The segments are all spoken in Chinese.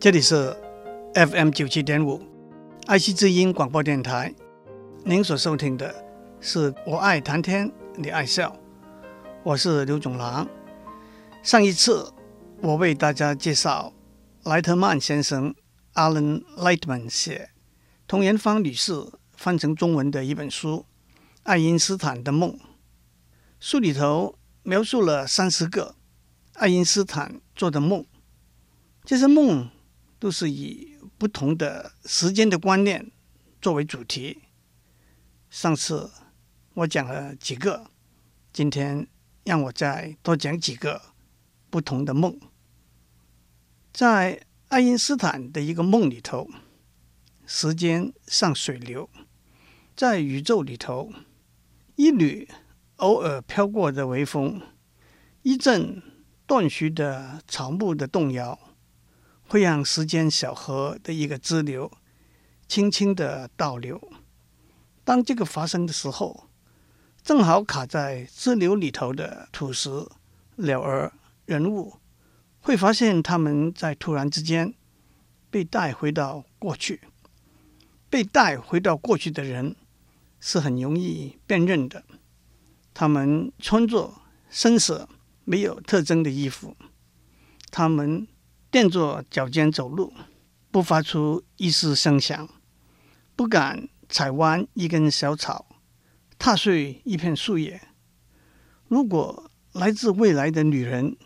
这里是 FM 九七点五爱惜之音广播电台。您所收听的是我爱谈天，你爱笑，我是刘总郎。上一次我为大家介绍莱特曼先生 Alan Lightman 写，童颜芳女士翻成中文的一本书《爱因斯坦的梦》。书里头描述了三十个爱因斯坦做的梦，这些梦都是以不同的时间的观念作为主题。上次我讲了几个，今天让我再多讲几个不同的梦。在爱因斯坦的一个梦里头，时间像水流，在宇宙里头，一缕。偶尔飘过的微风，一阵断续的草木的动摇，会让时间小河的一个支流轻轻的倒流。当这个发生的时候，正好卡在支流里头的土石、鸟儿、人物，会发现他们在突然之间被带回到过去。被带回到过去的人是很容易辨认的。他们穿着深色、没有特征的衣服，他们垫着脚尖走路，不发出一丝声响，不敢踩弯一根小草，踏碎一片树叶。如果来自未来的女人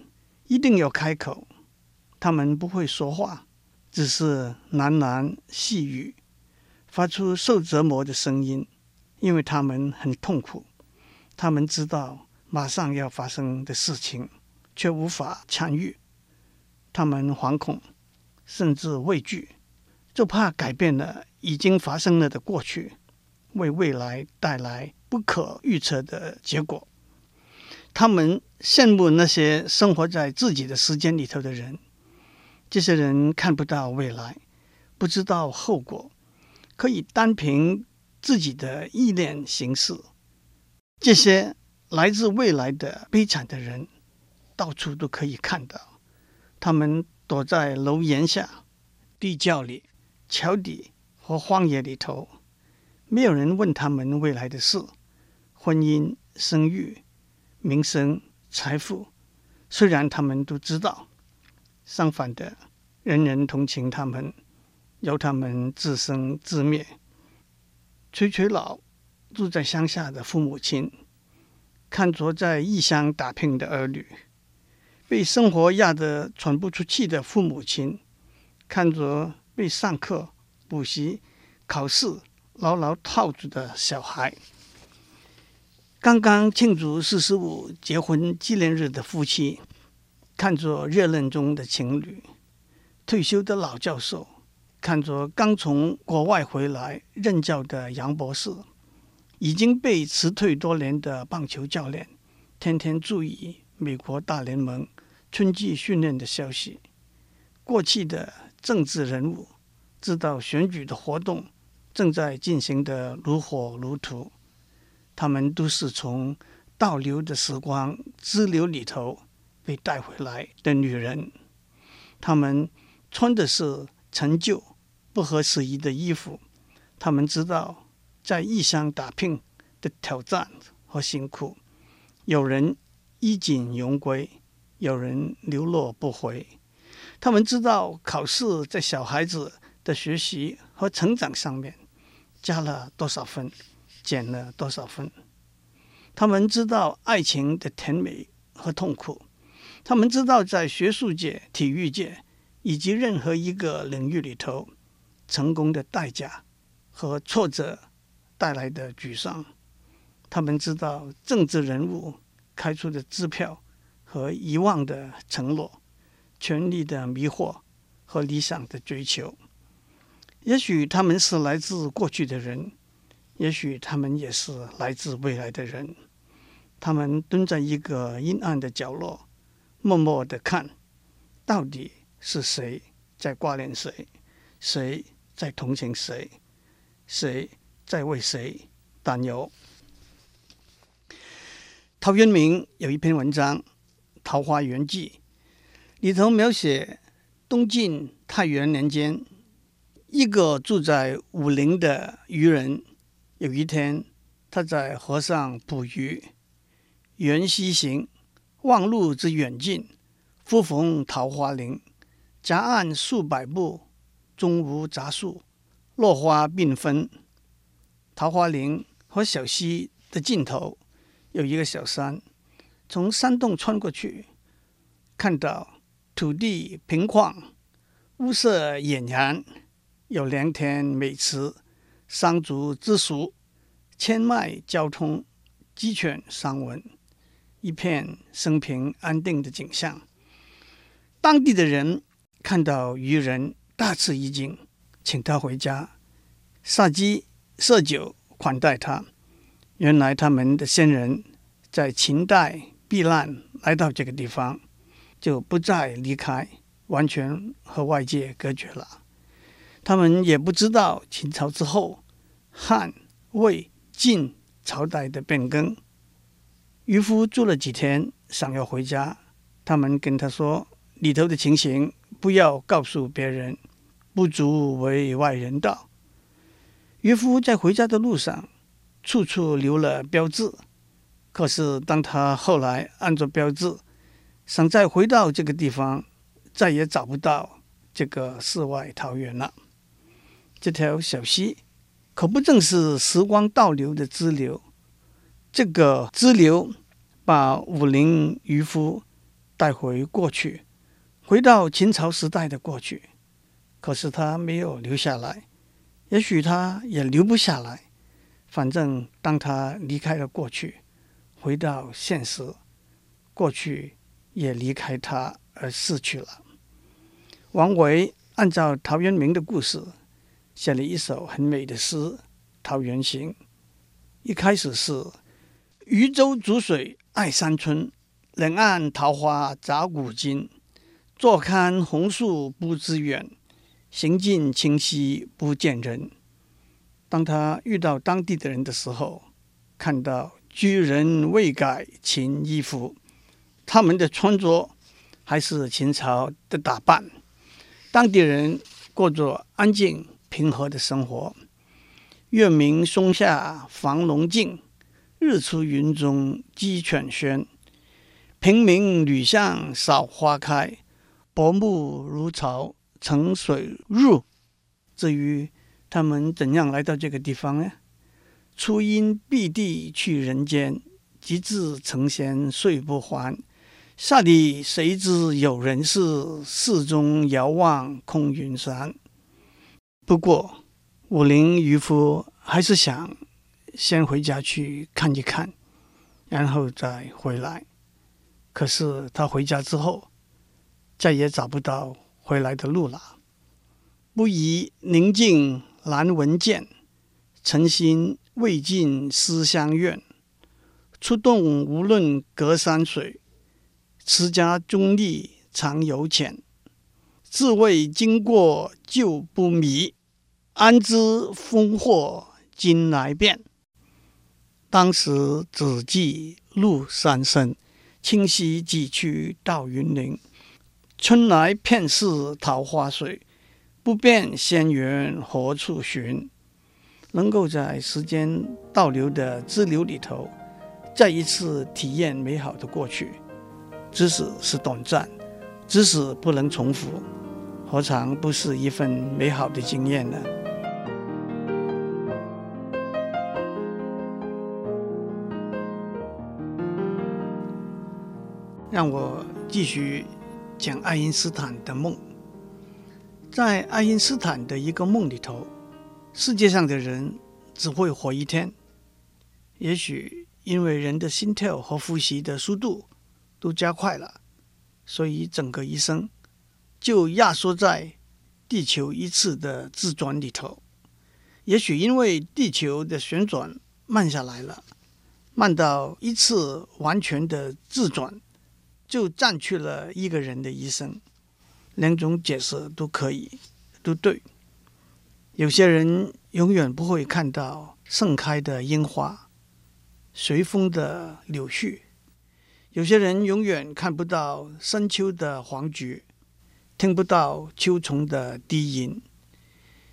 一定要开口，他们不会说话，只是喃喃细语，发出受折磨的声音，因为他们很痛苦。他们知道马上要发生的事情，却无法参与。他们惶恐，甚至畏惧，就怕改变了已经发生了的过去，为未来带来不可预测的结果。他们羡慕那些生活在自己的时间里头的人。这些人看不到未来，不知道后果，可以单凭自己的意念行事。这些来自未来的悲惨的人，到处都可以看到。他们躲在楼檐下、地窖里、桥底和荒野里头，没有人问他们未来的事：婚姻、生育、名声、财富。虽然他们都知道，相反的，人人同情他们，由他们自生自灭。垂垂老。住在乡下的父母亲，看着在异乡打拼的儿女，被生活压得喘不出气的父母亲，看着被上课、补习、考试牢牢套住的小孩，刚刚庆祝四十五结婚纪念日的夫妻，看着热恋中的情侣，退休的老教授，看着刚从国外回来任教的杨博士。已经被辞退多年的棒球教练，天天注意美国大联盟春季训练的消息。过去的政治人物知道选举的活动正在进行得如火如荼。他们都是从倒流的时光支流里头被带回来的女人。他们穿的是陈旧、不合时宜的衣服。他们知道。在异乡打拼的挑战和辛苦，有人衣锦荣归，有人流落不回。他们知道考试在小孩子的学习和成长上面加了多少分，减了多少分。他们知道爱情的甜美和痛苦。他们知道在学术界、体育界以及任何一个领域里头，成功的代价和挫折。带来的沮丧，他们知道政治人物开出的支票和遗忘的承诺，权力的迷惑和理想的追求。也许他们是来自过去的人，也许他们也是来自未来的人。他们蹲在一个阴暗的角落，默默的看，到底是谁在挂念谁，谁在同情谁，谁。在为谁担忧？陶渊明有一篇文章《桃花源记》，里头描写东晋太元年间，一个住在武陵的渔人，有一天他在河上捕鱼，缘溪行，忘路之远近，忽逢桃花林，夹岸数百步，中无杂树，落花缤纷。桃花林和小溪的尽头有一个小山，从山洞穿过去，看到。土地平旷，屋舍俨然，有良田美池，桑竹之属，千脉交通，鸡犬相闻，一片生平安定的景象。当地的人看到渔人，大吃一惊，请他回家，杀鸡设酒款待他。原来他们的先人在秦代避难，来到这个地方。就不再离开，完全和外界隔绝了。他们也不知道秦朝之后汉、魏、晋朝代的变更。渔夫住了几天，想要回家，他们跟他说：“里头的情形不要告诉别人，不足为外人道。”渔夫在回家的路上，处处留了标志。可是当他后来按着标志，想再回到这个地方，再也找不到这个世外桃源了。这条小溪可不正是时光倒流的支流？这个支流把武陵渔夫带回过去，回到秦朝时代的过去。可是他没有留下来，也许他也留不下来。反正当他离开了过去，回到现实，过去。也离开他而逝去了。王维按照陶渊明的故事写了一首很美的诗《桃源行》。一开始是“渔舟逐水爱山村，两岸桃花杂古今。坐看红树不知远，行尽清溪不见人。”当他遇到当地的人的时候，看到居人未改秦衣服。他们的穿着还是秦朝的打扮，当地人过着安静平和的生活。月明松下房龙静，日出云中鸡犬喧。平明吕巷少花开，薄暮如潮澄水入。至于他们怎样来到这个地方呢？初因避地去人间，及至成仙遂不还。下里谁知有人事，寺中遥望空云山。不过，武陵渔夫还是想先回家去看一看，然后再回来。可是他回家之后，再也找不到回来的路了。不宜宁静难闻见，诚心未尽思乡愿。出洞无论隔山水。持家中立常有浅，自谓经过旧不迷，安知风祸今来变？当时只记鹿山深，清溪几曲到云林。春来遍是桃花水，不辨仙缘何处寻？能够在时间倒流的支流里头，再一次体验美好的过去。即使是短暂，即使不能重复，何尝不是一份美好的经验呢？让我继续讲爱因斯坦的梦。在爱因斯坦的一个梦里头，世界上的人只会活一天。也许因为人的心跳和呼吸的速度，都加快了，所以整个一生就压缩在地球一次的自转里头。也许因为地球的旋转慢下来了，慢到一次完全的自转就占据了一个人的一生。两种解释都可以，都对。有些人永远不会看到盛开的樱花，随风的柳絮。有些人永远看不到深秋的黄菊，听不到秋虫的低吟；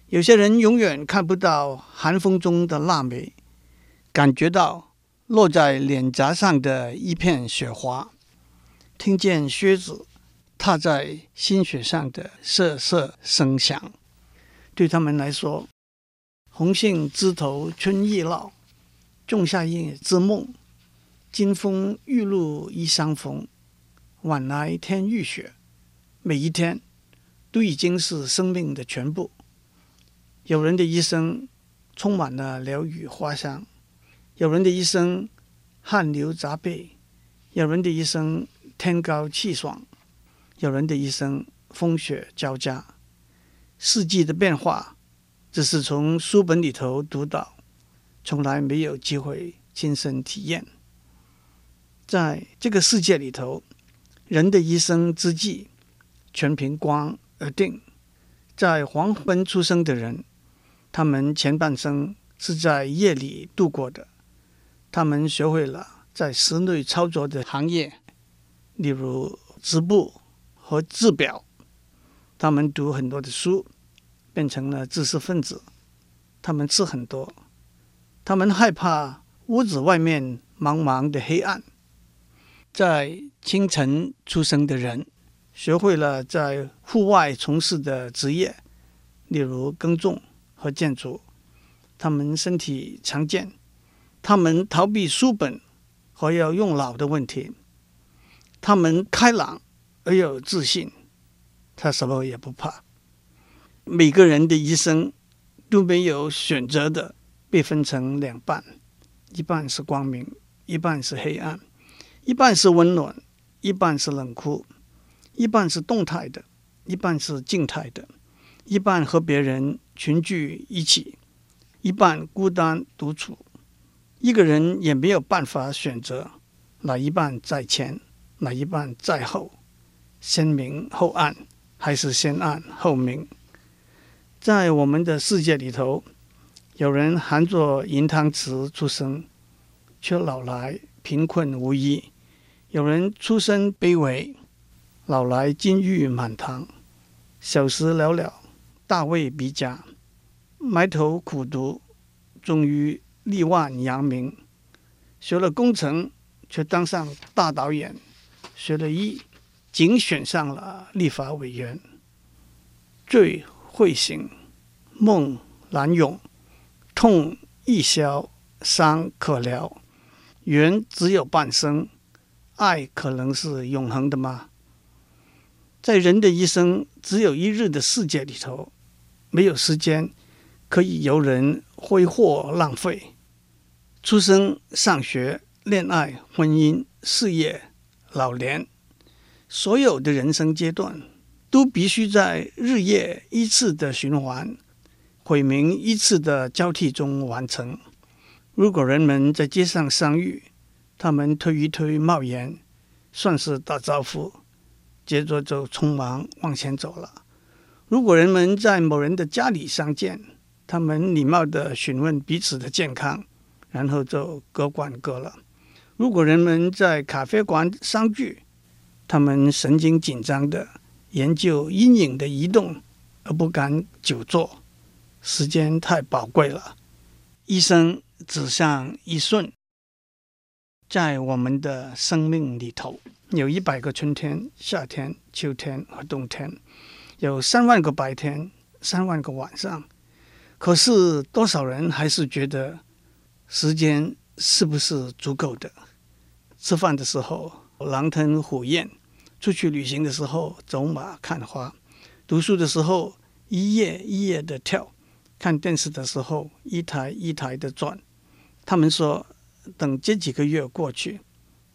有些人永远看不到寒风中的腊梅，感觉到落在脸颊上的一片雪花，听见靴子踏在新雪上的瑟瑟声响。对他们来说，红杏枝头春意老，仲夏夜之梦，金风玉露一相逢，晚来天欲雪。每一天都已经是生命的全部。有人的一生充满了鸟语花香，有人的一生汗流浃背，有人的一生天高气爽，有人的一生风雪交加。四季的变化，只是从书本里头读到，从来没有机会亲身体验。在这个世界里头，人的一生之计，全凭光而定。在黄昏出生的人，他们前半生是在夜里度过的。他们学会了在室内操作的行业，例如织布和制表。他们读很多的书，变成了知识分子。他们吃很多，他们害怕屋子外面茫茫的黑暗。在清晨出生的人，学会了在户外从事的职业，例如耕种和建筑。他们身体强健，他们逃避书本和要用脑的问题。他们开朗而有自信，他什么也不怕。每个人的一生都没有选择的被分成两半，一半是光明，一半是黑暗；一半是温暖，一半是冷酷。一半是动态的，一半是静态的；一半和别人群聚一起，一半孤单独处。一个人也没有办法选择哪一半在前，哪一半在后，先明后暗，还是先暗后明？在我们的世界里头，有人含着银汤匙出生，却老来贫困无依；有人出身卑微。老来金玉满堂，小时了了，大未必佳，埋头苦读，终于力万扬名。学了工程，却当上大导演；学了医，仅选上了立法委员。醉会醒，梦难永，痛易消，伤可疗。缘只有半生，爱可能是永恒的吗？在人的一生只有一日的世界里头，没有时间可以由人挥霍浪费。出生、上学、恋爱、婚姻、事业、老年，所有的人生阶段都必须在日夜依次的循环、晦明依次的交替中完成。如果人们在街上相遇，他们推一推帽檐，算是打招呼。接着就匆忙往前走了。如果人们在某人的家里相见，他们礼貌地询问彼此的健康，然后就各管各了。如果人们在咖啡馆相聚，他们神经紧张地研究阴影的移动，而不敢久坐。时间太宝贵了，一生只像一瞬，在我们的生命里头。有一百个春天、夏天、秋天和冬天，有三万个白天、三万个晚上。可是多少人还是觉得时间是不是足够的？吃饭的时候狼吞虎咽，出去旅行的时候走马看花，读书的时候一页一页的跳，看电视的时候一台一台的转。他们说，等这几个月过去。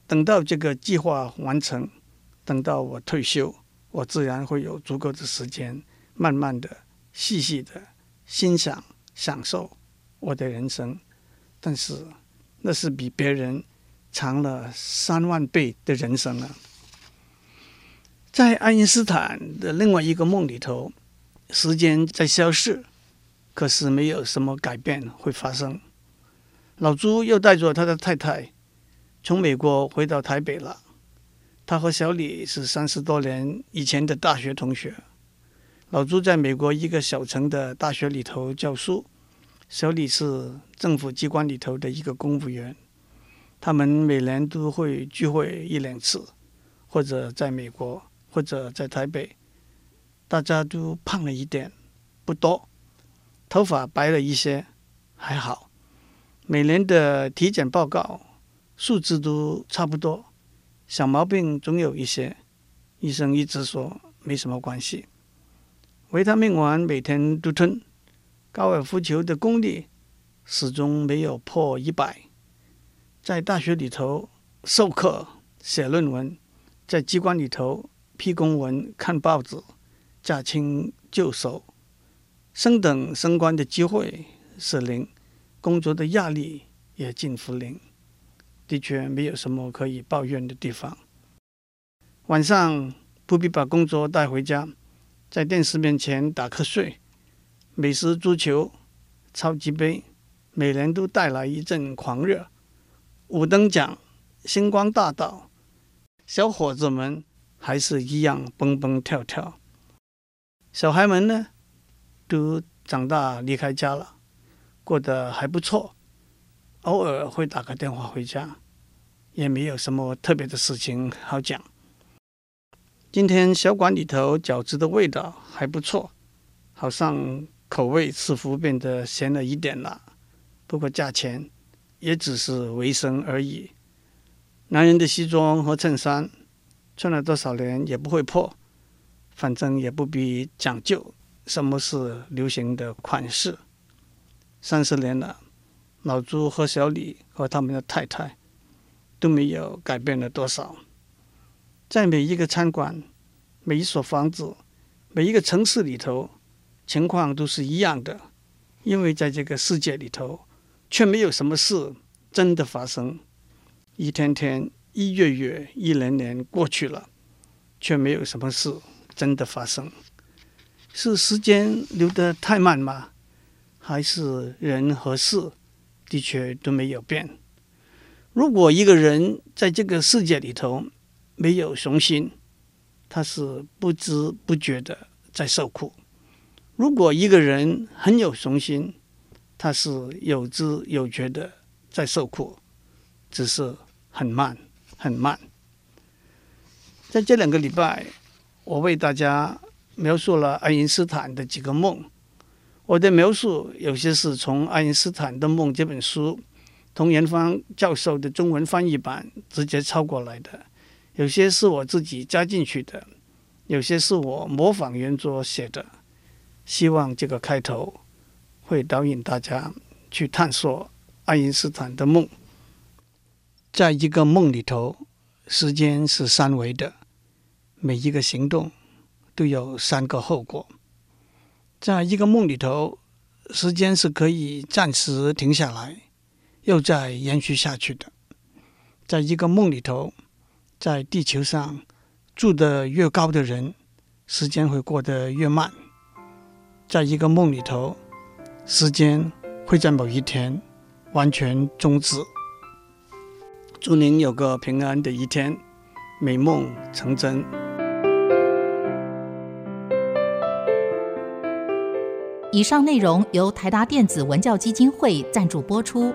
等到这个计划完成，等到我退休，我自然会有足够的时间，慢慢的、细细的欣赏、享受我的人生。但是，那是比别人长了三万倍的人生了。在爱因斯坦的另外一个梦里头，时间在消逝，可是没有什么改变会发生。老朱又带着他的太太。从美国回到台北了，他和小李是三十多年以前的大学同学。老朱在美国一个小城的大学里头教书，小李是政府机关里头的一个公务员。他们每年都会聚会一两次，或者在美国，或者在台北。大家都胖了一点，不多，头发白了一些，还好。每年的体检报告数字都差不多。小毛病总有一些，医生一直说没什么关系。维他命丸每天都吞，高尔夫球的功力始终没有破一百。在大学里头授课、写论文，在机关里头批公文、看报纸、驾轻就熟，升等升官的机会是零，工作的压力也近乎零。的确没有什么可以抱怨的地方。晚上不必把工作带回家，在电视面前打瞌睡。美食足球、超级杯，每年都带来一阵狂热。五等奖、星光大道，小伙子们还是一样蹦蹦跳跳。小孩们呢，都长大离开家了，过得还不错。偶尔会打个电话回家，也没有什么特别的事情好讲。今天小馆里头饺子的味道还不错，好像口味似乎变得咸了一点了。不过价钱也只是维生而已。男人的西装和衬衫穿了多少年也不会破，反正也不必讲究什么是流行的款式。三十年了。老朱和小李和他们的太太都没有改变了多少。在每一个餐馆、每一所房子、每一个城市里头，情况都是一样的。因为在这个世界里头，却没有什么事真的发生。一天天、一月月、一年年过去了，却没有什么事真的发生。是时间流得太慢吗？还是人和事？的确都没有变。如果一个人在这个世界里头没有雄心，他是不知不觉的在受苦；如果一个人很有雄心，他是有知有觉的在受苦，只是很慢很慢。在这两个礼拜，我为大家描述了爱因斯坦的几个梦。我的描述有些是从《爱因斯坦的梦》这本书，童元芳教授的中文翻译版直接抄过来的，有些是我自己加进去的，有些是我模仿原作写的。希望这个开头会导引大家去探索爱因斯坦的梦。在一个梦里头，时间是三维的，每一个行动都有三个后果。在一个梦里头，时间是可以暂时停下来，又再延续下去的。在一个梦里头，在地球上住得越高的人，时间会过得越慢。在一个梦里头，时间会在某一天完全终止。祝您有个平安的一天，美梦成真。以上内容由台达电子文教基金会赞助播出。